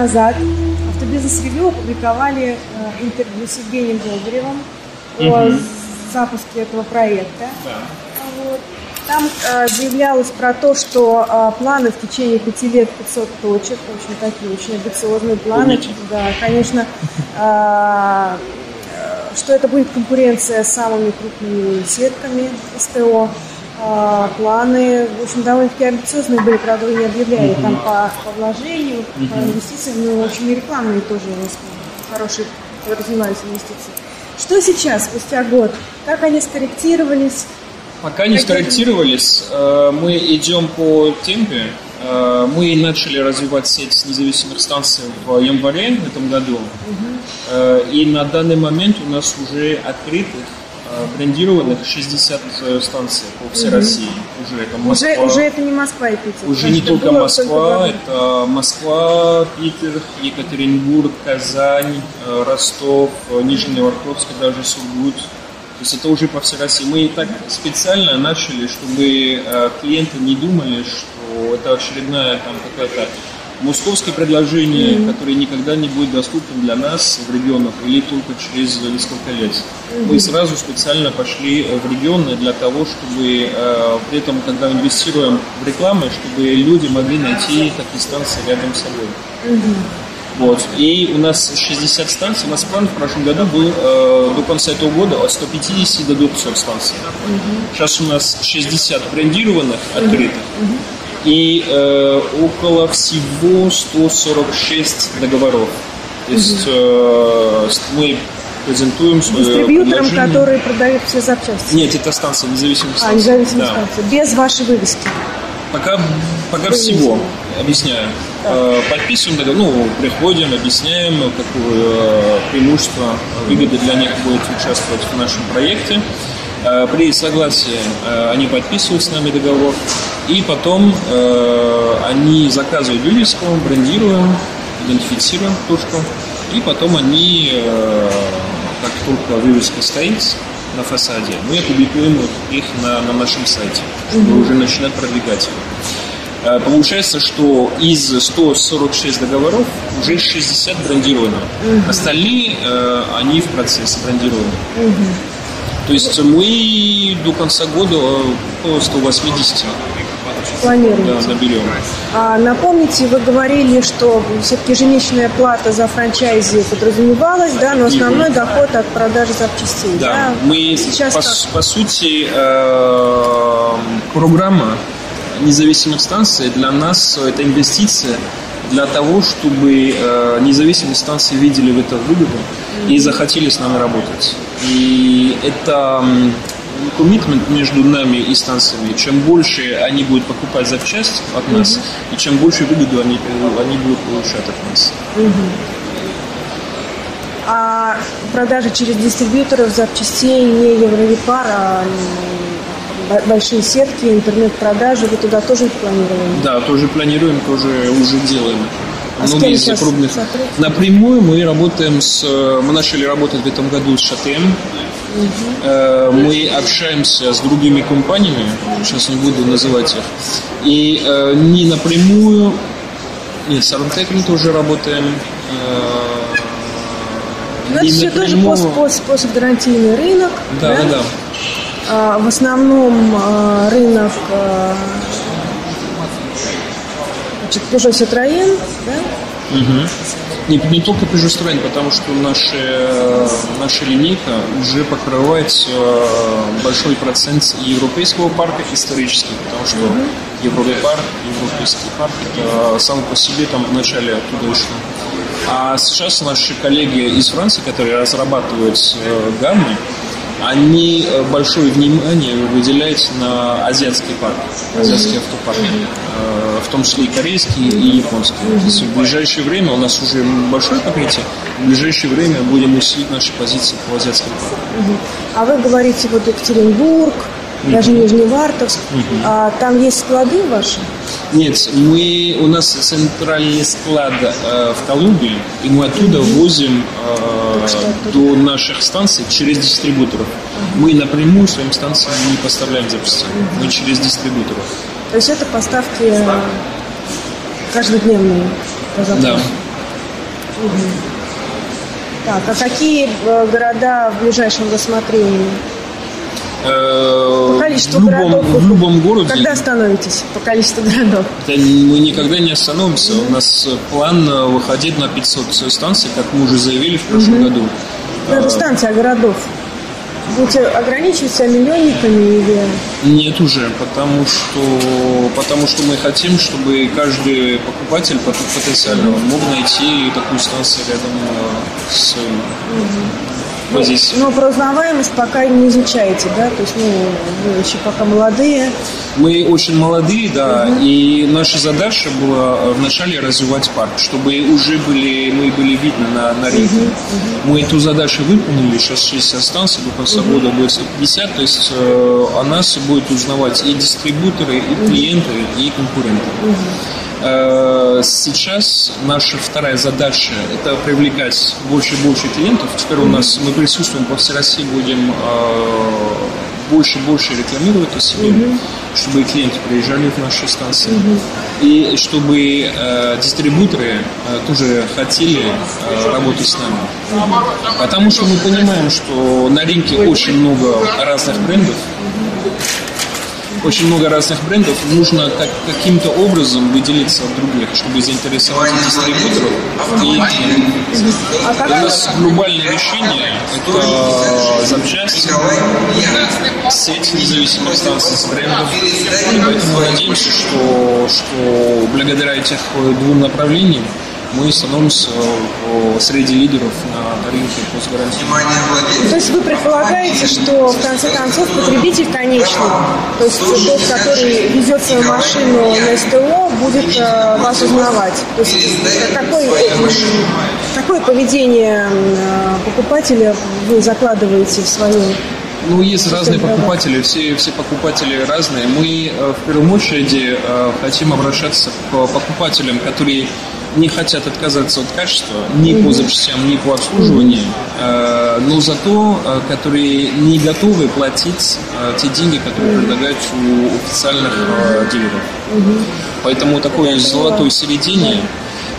назад Автобизнес-ревью опубликовали э, интервью с Евгением Болдыревым о запуске этого проекта. Вот. Там э, заявлялось про то, что э, планы в течение пяти лет 500 точек, в общем, такие очень амбициозные планы. Да, конечно, э, что это будет конкуренция с самыми крупными сетками СТО. Э, планы, в общем, довольно-таки амбициозные были, правда, вы не объявляли там по, по вложению, по инвестициям, ну, в общем, и рекламные тоже у нас хорошие, которые занимались инвестициями. Что сейчас, спустя год? Как они скорректировались? Пока не скорректировались, э, мы идем по темпе. Э, Мы начали развивать сеть независимых станций в январе в этом году. Э, И на данный момент у нас уже открытых, брендированных 60 э, станций по всей России. Уже это Москва. Уже, уже это не Москва и Питер. Уже не только было Москва, только это Москва, Питер, Екатеринбург, Казань, э, Ростов, э, Нижневартовск, даже Сургут. То есть это уже по всей России. Мы и так специально начали, чтобы клиенты не думали, что это очередная там какая-то московское предложение, которое никогда не будет доступно для нас в регионах или только через несколько лет. Мы сразу специально пошли в регионы для того, чтобы э, при этом, когда инвестируем в рекламу, чтобы люди могли найти такие станции рядом с собой. Вот. И у нас 60 станций. У нас план в прошлом году был э, до конца этого года от 150 до 200 станций. Сейчас у нас 60 брендированных, открытых. И э, около всего 146 договоров. То есть э, с- мы презентуем свое Дистрибьюторам, предложение. которые продают все запчасти. Нет, это станция независимых А, станций. независимые Да. станции. Без вашей вывески. Пока, пока Вы всего. Объясняю. Э, Подписываем договор, ну, приходим, объясняем, какое э, преимущество, выгоды для них будет участвовать в нашем проекте. Э, При согласии э, они подписывают с нами договор, и потом э, они заказывают вывеску, брендируем, идентифицируем точку, и потом они, как только вывеска стоит на фасаде, мы опубликуем их на, на нашем сайте, чтобы уже начинать продвигать их. Получается, что из 146 договоров уже 60 брендированы. Остальные, э, они в процессе брендирования. То есть мы до конца года э, около 180 Планируете. да, наберем. А, напомните, вы говорили, что все-таки ежемесячная плата за франчайзи подразумевалась, да, но основной доход от продажи запчастей. Да, Да, мы сейчас по, как? по сути э, программа независимых станций для нас это инвестиция для того, чтобы э, независимые станции видели в это выгоду и захотели с нами работать. И это коммитмент между нами и станциями. Чем больше они будут покупать запчасть от нас, и чем больше выгоду они, они будут получать от нас. А продажи через дистрибьюторов запчастей не Евровипар, а большие сетки, интернет-продажи, вы туда тоже планировали? Да, тоже планируем, тоже уже делаем. А Многие из крупных. сотрудничаете? Напрямую мы работаем с... э, Мы начали работать в этом году с ШТМ. Э, Мы общаемся с другими компаниями, сейчас не буду называть их. И э, не напрямую... Нет, с Армтек мы тоже работаем. Это не все тоже напрямую. пост, пост, постгарантийный рынок. Да, да, да. А, в основном а, рынок а, значит, Peugeot Citroën, да? Не, не только Peugeot Citroën, потому что наша, наша линейка уже покрывает большой процент европейского парка исторический, потому что Европарк, европейский парк, это сам по себе там вначале оттуда ушло. А сейчас наши коллеги из Франции, которые разрабатывают э, гаммы, они э, большое внимание выделяют на азиатский парк, азиатский автопарк, э, в том числе и корейский, и японский. То есть в ближайшее время, у нас уже большое покрытие, в ближайшее время будем усилить наши позиции по азиатскому парку. А вы говорите вот Екатеринбург, даже Нижневартовск. А, там есть склады ваши? Нет, мы, у нас центральный склад э, в Колумбии, и мы оттуда возим э, до наших станций через дистрибьюторов. Мы напрямую своим станциям не поставляем запчасти, мы через дистрибьюторов. То есть это поставки э, каждодневные? Да. Так, а какие э, города в ближайшем рассмотрении? Э, По количеству в любом, городов. в любом городе. Когда остановитесь по количеству городов? Да, мы никогда не остановимся. У нас план э, выходить на 500 станций, как мы уже заявили в прошлом году. Ну, Это станция городов. Будете ограничивать себя миллионниками или... Нет уже, потому что, потому что мы хотим, чтобы каждый покупатель пот- потенциально мог найти такую станцию рядом э, с своим позицией. Но про узнаваемость пока не изучаете, да? То есть, ну, вы еще пока молодые. Мы очень молодые, да, и наша задача была э, вначале развивать парк, чтобы уже были, мы были видны на, на рынке. Мы эту задачу выполнили, сейчас 60 станций, до конца года будет 150, то есть э, о нас будет узнавать и дистрибьюторы, и клиенты, и конкуренты. Э, Сейчас наша вторая задача – это привлекать больше и больше клиентов. Теперь у нас мы присутствуем по всей России, будем э, больше и больше рекламировать о себе, чтобы клиенты приезжали в наши станции. И чтобы э, дистрибьюторы э, тоже хотели э, работать с нами. Потому что мы понимаем, что на рынке очень много разных брендов, очень много разных брендов, нужно как, каким-то образом выделиться от других, чтобы заинтересовать дистрибьюторов и. А У нас глобальное решение – это запчасти, сеть независимых станций с брендов. И поэтому надеемся, что, что благодаря этих двум направлениям мы становимся э, среди лидеров на рынке постгарантии. То есть вы предполагаете, что в конце концов потребитель конечный, то есть тот, который везет свою машину на СТО, будет э, вас узнавать. То есть э, какой, м, какое поведение э, покупателя вы закладываете в свою Ну, есть разные покупатели, все, все покупатели разные. Мы э, в первую очередь э, хотим обращаться к покупателям, которые не хотят отказаться от качества ни по запчастям, ни по обслуживанию, э, но зато э, которые не готовы платить э, те деньги, которые предлагают у официальных дилеров. Поэтому такое золотой середине.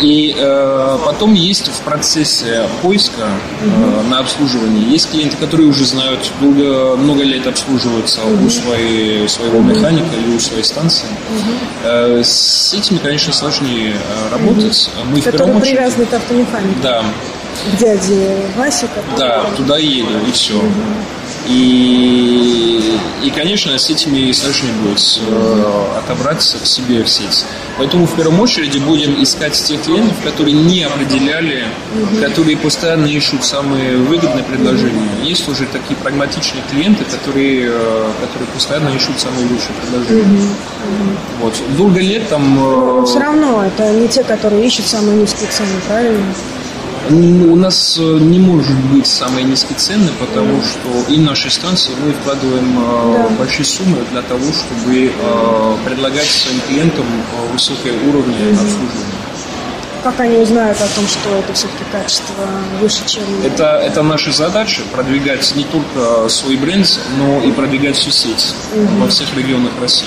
И э, потом есть в процессе поиска э, на обслуживании есть клиенты, которые уже знают, долго, много лет обслуживаются у своей, своего механика или у своей станции. Э, с этими, конечно, сложнее э, работать. Мы в которые первую очередь- привязаны к автомеханику, Да, к дяде Васе, да, туда еду, и все. И, и, конечно, с этими сложнее будет э, отобраться к себе в сеть. Поэтому в первую очередь будем искать тех клиентов, которые не определяли, которые постоянно ищут самые выгодные предложения. Есть уже такие прагматичные клиенты, которые, э, которые постоянно ищут самые лучшие предложения. Вот. Долго лет там... э, Но все равно это не те, которые ищут самые низкие цены, правильно? Ну, У нас э, не может быть самые низкие цены, потому что и наши станции мы вкладываем э, Да. большие суммы для того, чтобы э, предлагать своим клиентам высокое уровень обслуживания. Как они узнают о том, что это все-таки качество выше, чем... Это, это наша задача продвигать не только свой бренд, но и продвигать всю сеть во всех регионах России.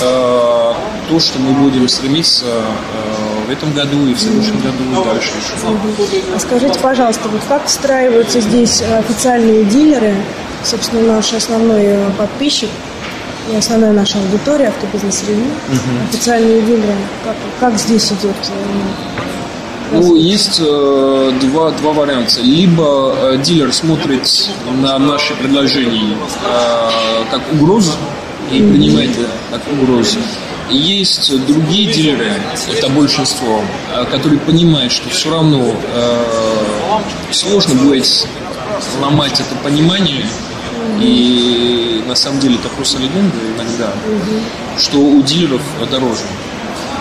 Э, То, что мы будем стремиться в этом году и в следующем году и дальше еще. А скажите, пожалуйста, вот как встраиваются здесь официальные дилеры, собственно, наш основной подписчик и основная наша аудитория, автобизнес ревью, официальные дилеры, как, как здесь идет? э, Ну, есть э, два, два варианта. Либо э, дилер смотрит на наши предложения э, как угрозу и принимает это как угрозу. Есть другие дилеры, это большинство, э, которые понимают, что все равно э, сложно будет ломать это понимание. И на самом деле это просто легенда иногда, что у дилеров дороже.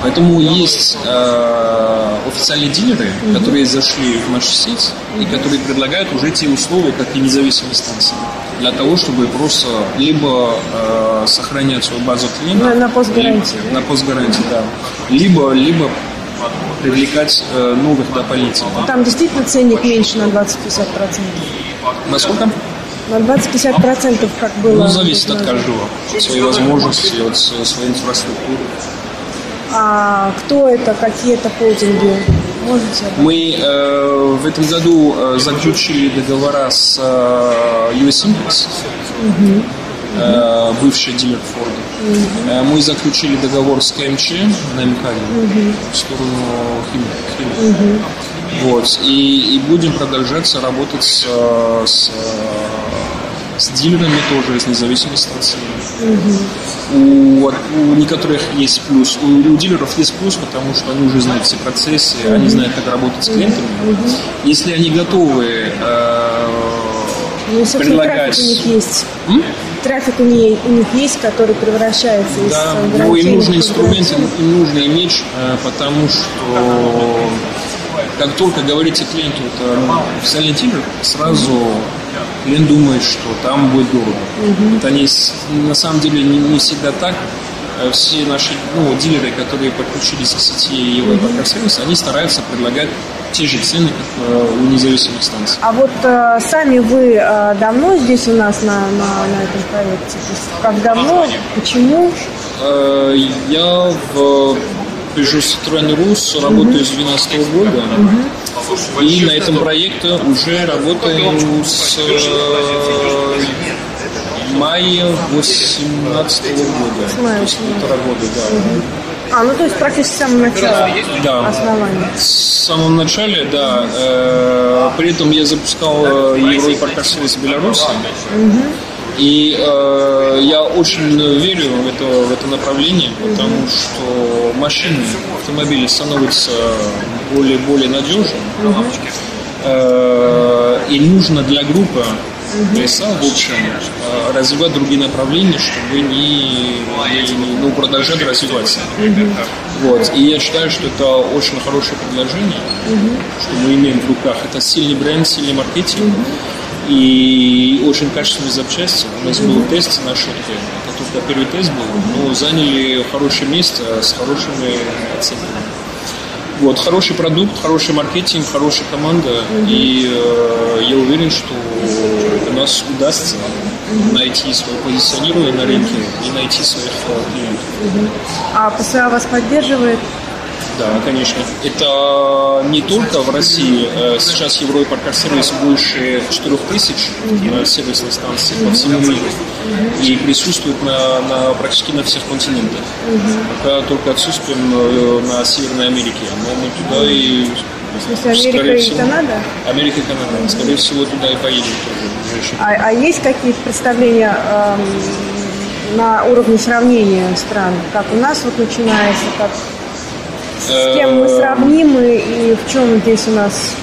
Поэтому есть э, официальные дилеры, которые зашли в нашу сеть и которые предлагают уже те условия, как и независимые станции, для того, чтобы просто либо э, сохранять свою базу клиентов На- на постгарантии, либо- на постгарантии, да, либо либо привлекать э, новых дополнительно. Там действительно ценник меньше на 20-50%. Насколько? На 20-50% как было. Ну, зависит от каждого, от своей возможности, от своей инфраструктуры. А кто это, какие это холдинги? Мы э, в этом году э, заключили договора с э, US Impulse, э, бывший дилер Форда. Э, мы заключили договор с КМЧ на МКАДе в сторону химии. Вот. И, и будем продолжаться работать с, э, с, э, с дилерами тоже, с независимыми У, у некоторых есть плюс, у, у дилеров есть плюс, потому что они уже знают все процессы, они знают, как работать с клиентами. Если они готовы э, Ну, предлагать... трафик у них есть. М? Трафик у них, у них есть, который превращается из Да, э, ну, им нужны инструменты, им нужно иметь, э, потому что как только говорите клиенту, это ну, официальный дилер, сразу клиент думает, что там будет дорого. Это не, на самом деле не, не всегда так. Э, Все наши ну, дилеры, которые подключились к сети Европа сервис, они стараются предлагать те же цены, как э, у независимых станций. А вот э, сами вы э, давно здесь у нас на, на, на этом проекте? Как давно? Почему? Э, Я в Peugeot Citroën Rus работаю с 2012 года. И на этом проекте уже работаю с э, мая 2018 года. мая То есть полтора года, да. А, ну то есть практически с самого начала Да. основания. В самом начале, да. Э, При этом я запускал э, Европарк сервис Беларуси. И э, я очень верю в это, в это направление, потому что машины, автомобили становятся более более надежными. Э, и нужно для группы ПСА, в общем, э, развивать другие направления, чтобы не, не- ну, продолжать развиваться. Вот. И я считаю, что это очень хорошее предложение, что мы имеем в руках. Это сильный бренд, сильный маркетинг и очень качественные запчасти. У нас был тест на ошибки. Это только первый тест был, но заняли хорошее место с хорошими оценками. Вот, хороший продукт, хороший маркетинг, хорошая команда, и э, я уверен, что у нас удастся найти свое позиционирование на рынке и найти своих клиентов. А ПСА вас поддерживает? Да, конечно. Это не только в России. Э, Сейчас Европа сервис больше 4000 э, сервисных станций по всему миру. И присутствует на, на практически на всех континентах. Пока только отсутствуем э, на Северной Америке. Но мы туда и... Смысле, Америка скорее и всего- Канада? Америка и Канада. Скорее всего, туда и поедем тоже. А, а есть какие-то представления эм, на уровне сравнения стран? Как у нас вот начинается, как с кем мы Э, сравнимы и в чем здесь у нас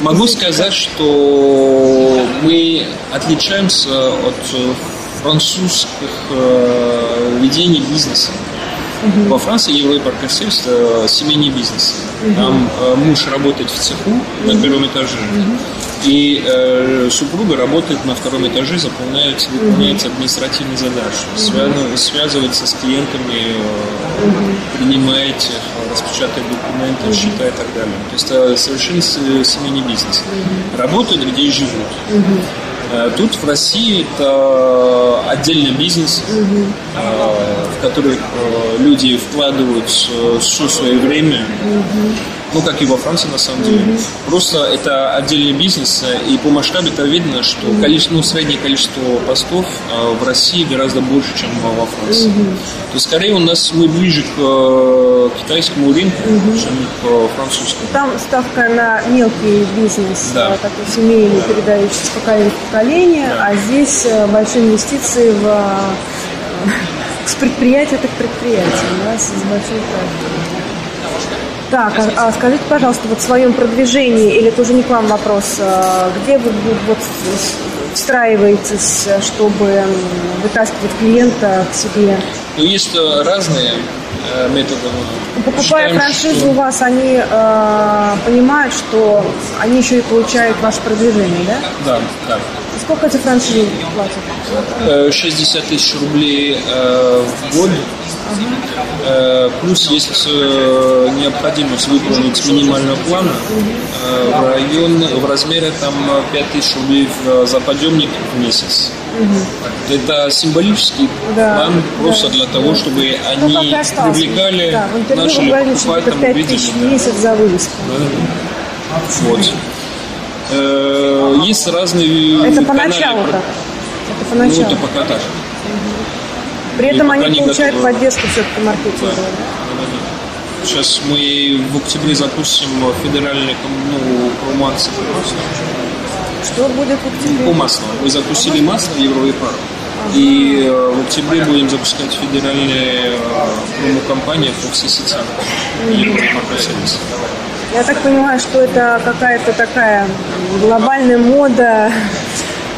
Могу сказать, что мы отличаемся от э, французских э, ведений бизнеса. Во Франции Европарк сервис это семейный бизнес. Там э, муж работает в цеху на первом этаже, и э, супруга работает на втором этаже, заполняет, выполняет административные задачи, связывается с клиентами, э, принимает их, распечатает документы, счета и так далее. То есть это совершенно семейный бизнес. Работают, где живут. Э, Тут в России это отдельный бизнес, э, в который э, люди вкладывают все свое время, ну, как и во Франции, на самом деле. Просто это отдельный бизнес, э, и по масштабу это видно, что количество, ну, среднее количество постов э, в России гораздо больше, чем во Франции. То есть, скорее, у нас мы ближе к э, китайскому рынку, чем к э, французскому. Там ставка на мелкий бизнес, Да. э, такой семейный, передающийся с поколения в поколение, Да. а здесь э, большие инвестиции в, с предприятия к предприятию, да, с большим трафиком. Так, а, а скажите, пожалуйста, вот в своем продвижении, или это уже не к вам вопрос, э, где вы вот, встраиваетесь, чтобы вытаскивать клиента к себе? Ну, есть э, разные э, методы. Мы Покупая считаем, франшизу что- у вас, они э, понимают, что они еще и получают ваше продвижение, да? Да, да. Сколько за франшизу платят? 60 тысяч рублей в год. Плюс есть необходимость выполнить минимальный план в район, в размере там 5 тысяч рублей за подъемник в месяц. Угу. Это символический да, план просто да. для того, чтобы ну, они привлекали да, наших покупателей, мы видели. Да. месяц за вывеску. Да. Вот. Э, есть разные Это поначалу так? Это поначалу? Ну, это пока так. Угу. При этом они получают готовы. поддержку все-таки маркетинговую. Да. Сейчас мы в октябре запустим федеральный ну, промо-акцию что будет в октябре? По маслу. Мы запустили масло Евровипар. Ага. И э, в октябре будем запускать федеральные э, промо-компании по всей сети сервис. Я так понимаю, что это какая-то такая глобальная мода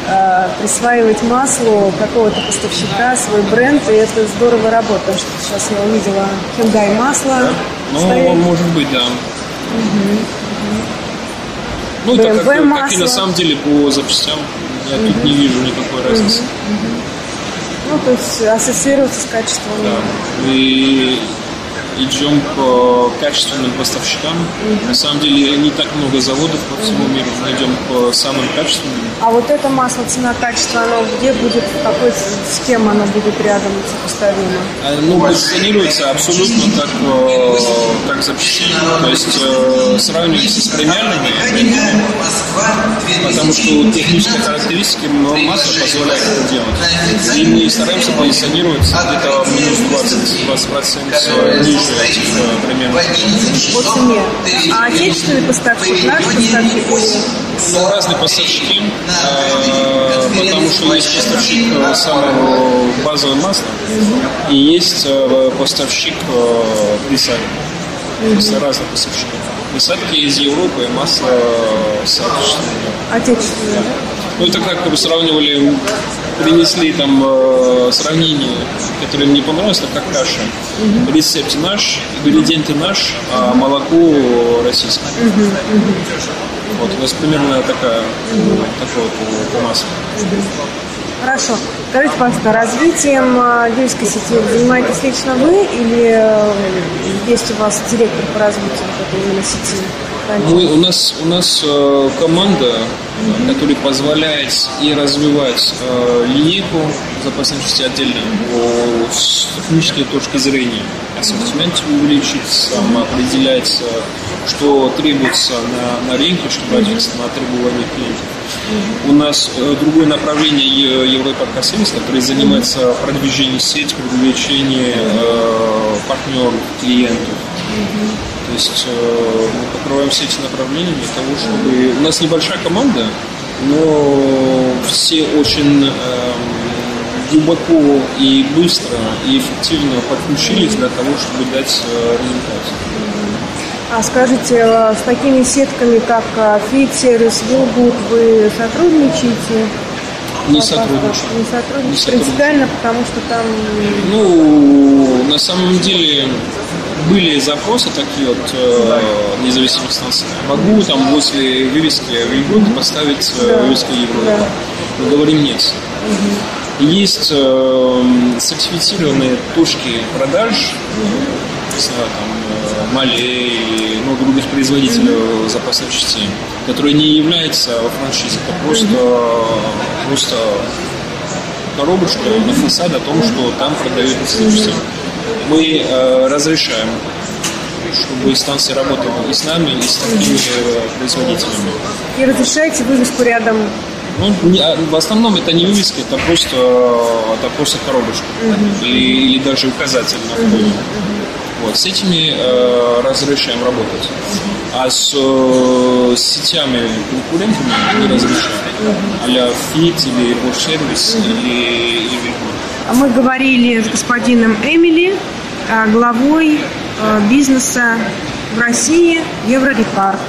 э, присваивать маслу какого-то поставщика, свой бренд, и это здорово работает, потому что сейчас я увидела Hyundai масло. Да? Ну, стоит. может быть, да. Угу. Ну, BMW так как, как и на самом деле по запчастям я угу. тут не вижу никакой разницы. Угу. Ну, то есть ассоциироваться с качеством. Да. И идем по качественным поставщикам. Mm-hmm. На самом деле не так много заводов по всему миру, мы идем по самым качественным. А вот это масло, цена, качество, оно где будет, какой с кем оно будет рядом сопоставимо? А, ну, позиционируется абсолютно как, э, как запчастей. То есть э, сравнивается с премиальными, потому что технические характеристики масла позволяют это делать. И мы стараемся позиционироваться где-то минус 20-20% ниже примерно. По цене. А отечественный поставщик, наш поставщик? Ну, разные поставщики, э, потому что есть поставщик э, самого базового масла и есть э, поставщик присадки. То есть разные поставщики. Присадки из Европы, масло соответственно. Отечественное, Ну, это как бы сравнивали принесли там э, сравнение, которое мне понравилось, это как каша. Угу. Рецепт наш, ингредиенты наш, а молоко российское. Угу. Угу. Вот у нас примерно такая, по, по маслу. Угу. Хорошо. Скажите, пожалуйста, развитием юридической сети занимаетесь лично вы или э, есть у вас директор по развитию вот этой именно сети? Мы, у нас, у нас э, команда, mm-hmm. которая позволяет и развивать э, линейку запасной части отдельно по, с технической точки зрения. Ассортимент увеличить, сам определять, что требуется на, на рынке, чтобы ответить на требования клиентов. У нас э, другое направление Европарка Сервис, который занимается продвижением сети, привлечением э, партнеров, клиентов. То есть э, мы покрываем все эти направления для того, чтобы... У нас небольшая команда, но все очень э, глубоко и быстро и эффективно подключились для того, чтобы дать э, результат. А скажите, э, с такими сетками, как Service, Woolgood, вы сотрудничаете? Не сотрудничаем. Не сотрудничаем. Принципиально, потому что там... Ну, на самом деле, были запросы такие вот э, независимых станций. Могу там после вывески Вильгуд поставить э, вывеску Европа. Мы говорим нет. Угу. Есть э, сертифицированные точки продаж, угу. знаю, там, э, Мале и много других производителей угу. запасных частей, которые не являются франшизой. Это просто, угу. просто коробочка на фасад о том, что там продаются запчасти мы э, разрешаем, чтобы станции работали и с нами, и с такими э, производителями. И разрешаете вывеску рядом? Ну, не, а, в основном это не вывеска, это просто, это просто коробочка угу. или, или даже указатель на входе. Угу. Вот, с этими э, разрешаем работать. А с, э, сетями конкурентами не разрешаем. А-ля Fit или угу. или, или а Мы говорили с господином Эмили, э, главой э, бизнеса в России Еврорепар.